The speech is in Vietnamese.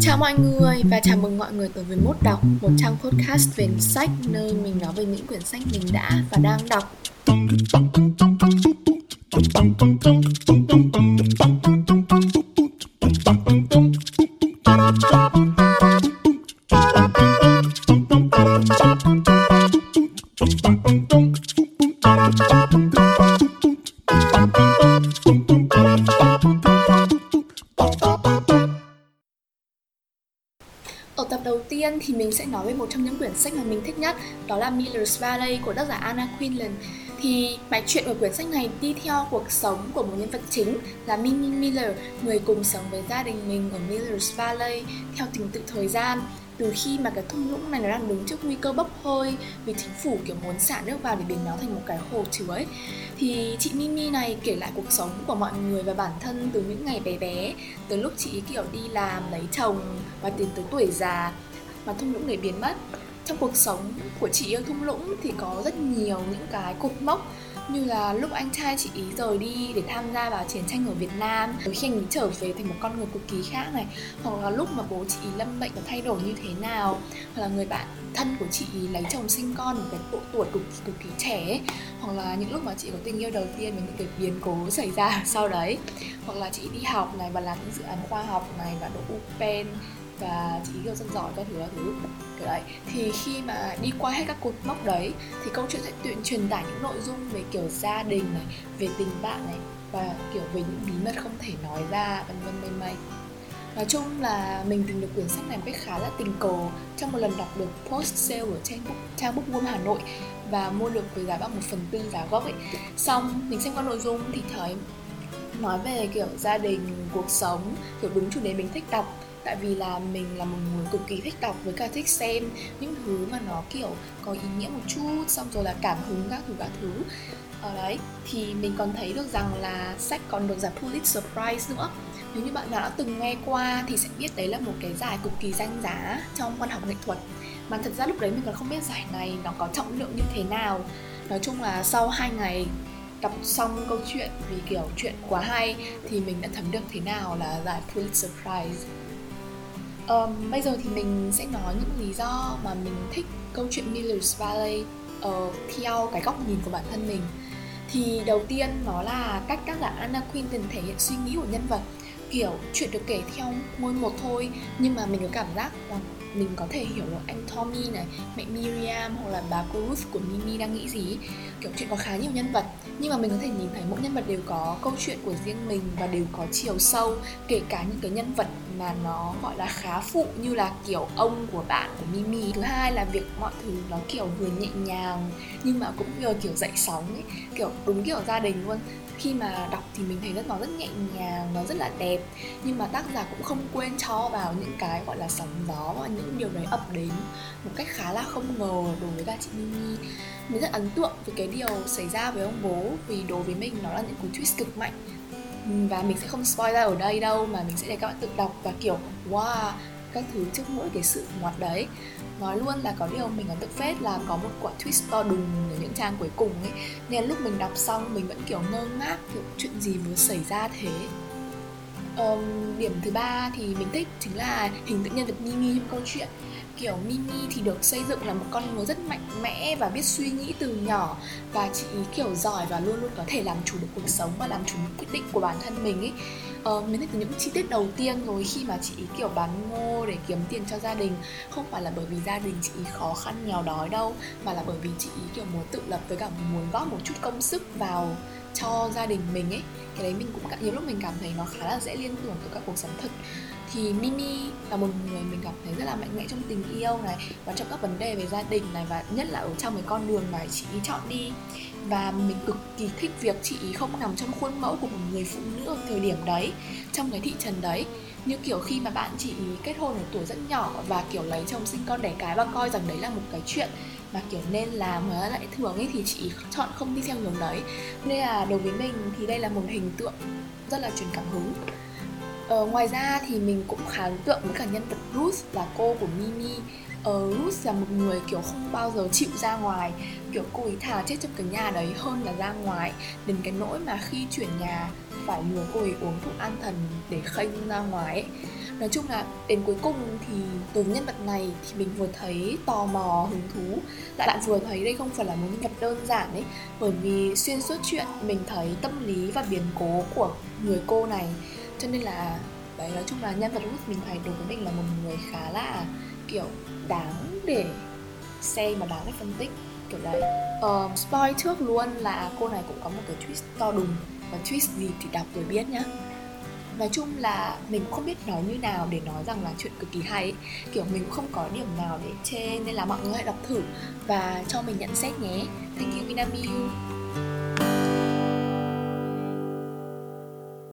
Chào mọi người và chào mừng mọi người tới với Mốt Đọc, một trang podcast về sách nơi mình nói về những quyển sách mình đã và đang đọc. Ở tập đầu tiên thì mình sẽ nói về một trong những quyển sách mà mình thích nhất, đó là Miller's Valley của tác giả Anna Quinlan. Thì mạch chuyện của quyển sách này đi theo cuộc sống của một nhân vật chính là Minnie Miller, người cùng sống với gia đình mình ở Miller's Valley theo trình tự thời gian từ khi mà cái thung lũng này nó đang đứng trước nguy cơ bốc hơi vì chính phủ, kiểu, muốn xả nước vào để biến nó thành một cái hồ chứa ấy, thì chị Mimi này kể lại cuộc sống của mọi người và bản thân từ những ngày bé bé, từ lúc chị kiểu, đi làm, lấy chồng và tiến tới tuổi già mà thung lũng để biến mất. Trong cuộc sống của chị yêu thung lũng thì có rất nhiều những cái cột mốc như là lúc anh trai chị ý rời đi để tham gia vào chiến tranh ở Việt Nam rồi khi anh ấy trở về thành một con người cực kỳ khác này hoặc là lúc mà bố chị ý lâm bệnh và thay đổi như thế nào hoặc là người bạn thân của chị ý lấy chồng sinh con ở cái độ tuổi cực kỳ, cực kỳ trẻ ấy. hoặc là những lúc mà chị có tình yêu đầu tiên và những cái biến cố xảy ra sau đấy hoặc là chị đi học này và làm những dự án khoa học này và độ open và chị yêu dân giỏi các thứ các thứ. Kiểu đấy. Thì khi mà đi qua hết các cột mốc đấy thì câu chuyện sẽ tuyển truyền tải những nội dung về kiểu gia đình này về tình bạn này và kiểu về những bí mật không thể nói ra vân vân mây mây. Nói chung là mình tìm được quyển sách này một cách khá là tình cờ. Trong một lần đọc được post sale ở trên book, trang bookworm hà nội và mua được với giá bằng một phần tư giá gốc ấy. Xong mình xem qua nội dung thì thấy nói về kiểu gia đình cuộc sống kiểu đúng chủ đề mình thích đọc tại vì là mình là một người cực kỳ thích đọc với cả thích xem những thứ mà nó, kiểu, có ý nghĩa một chút, xong rồi là cảm hứng các thứ các thứ. Ở đấy, thì mình còn thấy được rằng là sách còn được giải Pulitzer Prize nữa. Nếu như bạn nào đã từng nghe qua thì sẽ biết đấy là một cái giải cực kỳ danh giá trong văn học nghệ thuật. Mà thật ra lúc đấy mình còn không biết giải này nó có trọng lượng như thế nào. Nói chung là sau hai ngày đọc xong câu chuyện vì, kiểu, chuyện quá hay thì mình đã thấm được thế nào là giải Pulitzer Prize um, bây giờ thì mình sẽ nói những lý do mà mình thích câu chuyện Miller's Valley uh, theo cái góc nhìn của bản thân mình. Thì đầu tiên nó là cách tác giả Anna Quinton thể hiện suy nghĩ của nhân vật kiểu chuyện được kể theo ngôi một thôi. Nhưng mà mình có cảm giác là mình có thể hiểu được anh Tommy này, mẹ Miriam hoặc là bà cô Ruth của Mimi đang nghĩ gì. Kiểu chuyện có khá nhiều nhân vật. Nhưng mà mình có thể nhìn thấy mỗi nhân vật đều có câu chuyện của riêng mình và đều có chiều sâu. Kể cả những cái nhân vật mà nó gọi là khá phụ như là kiểu ông của bạn của Mimi. Thứ hai là việc mọi thứ nó kiểu vừa nhẹ nhàng nhưng mà cũng vừa kiểu dậy sóng ấy. Kiểu đúng kiểu gia đình luôn. Khi mà đọc thì mình thấy rất nó rất nhẹ nhàng rất là đẹp. Nhưng mà tác giả cũng không quên cho vào những cái, gọi là, sóng gió và những điều đấy ập đến một cách khá là không ngờ đối với cả chị Mimi. Mình rất ấn tượng với cái điều xảy ra với ông bố, vì đối với mình nó là những cú twist cực mạnh. Và mình sẽ không spoil ra ở đây đâu, mà mình sẽ để các bạn tự đọc và kiểu, wow, các thứ trước mỗi cái sự ngoặt đấy. Nói luôn là có điều mình ấn tượng phết là có một quả twist to đùng ở những trang cuối cùng ấy. Nên lúc mình đọc xong, mình vẫn kiểu ngơ ngác, kiểu, chuyện gì vừa xảy ra thế um, điểm thứ ba thì mình thích chính là hình tượng nhân vật Mimi trong câu chuyện kiểu Mimi thì được xây dựng là một con người rất mạnh mẽ và biết suy nghĩ từ nhỏ. Và chị ý kiểu giỏi và luôn luôn có thể làm chủ được cuộc sống và làm chủ những quyết định của bản thân mình ấy ờ, mình thấy từ những chi tiết đầu tiên rồi khi mà chị ý kiểu bán ngô để kiếm tiền cho gia đình không phải là bởi vì gia đình chị ý khó khăn nghèo đói đâu mà là bởi vì chị ý kiểu muốn tự lập với cả muốn góp một chút công sức vào cho gia đình mình ấy cái đấy mình cũng nhiều lúc mình cảm thấy nó khá là dễ liên tưởng tới các cuộc sống thực thì Mimi là một người mình cảm thấy rất là mạnh mẽ trong tình yêu này, và trong các vấn đề về gia đình này, và nhất là ở trong cái con đường mà chị ý chọn đi. Và mình cực kỳ thích việc chị ý không nằm trong khuôn mẫu của một người phụ nữ ở thời điểm đấy, trong cái thị trấn đấy. Như kiểu khi mà bạn chị kết hôn ở tuổi rất nhỏ và kiểu lấy chồng sinh con đẻ cái và coi rằng đấy là một cái chuyện mà kiểu nên làm mà lại thường ấy, thì chị chọn không đi theo hướng đấy. Nên là đối với mình thì đây là một hình tượng rất là truyền cảm hứng. Ờ, ngoài ra thì mình cũng khá ấn tượng với cả nhân vật Ruth là cô của Mimi. Ờ, Ruth là một người kiểu không bao giờ chịu ra ngoài kiểu cô ấy thà chết trong cái nhà đấy hơn là ra ngoài. Đến cái nỗi mà khi chuyển nhà phải lừa cô ấy uống thuốc an thần để khênh ra ngoài ấy. Nói chung là đến cuối cùng thì đối với nhân vật này thì mình vừa thấy tò mò hứng thú. Lại bạn vừa thấy đây không phải là một nhân vật đơn giản ấy bởi vì xuyên suốt chuyện mình thấy tâm lý và biến cố của người cô này cho nên là đấy nói chung là nhân vật Ruth mình phải đối với mình là một người khá là kiểu đáng để xem và đáng để phân tích kiểu đấy. Uh, spoil trước luôn là cô này cũng có một cái twist to đùng và twist gì thì đọc rồi biết nhá. Nói chung là mình cũng không biết nói như nào để nói rằng là chuyện cực kỳ hay kiểu mình cũng không có điểm nào để chê nên là mọi người hãy đọc thử và cho mình nhận xét nhé. Thank you Minami.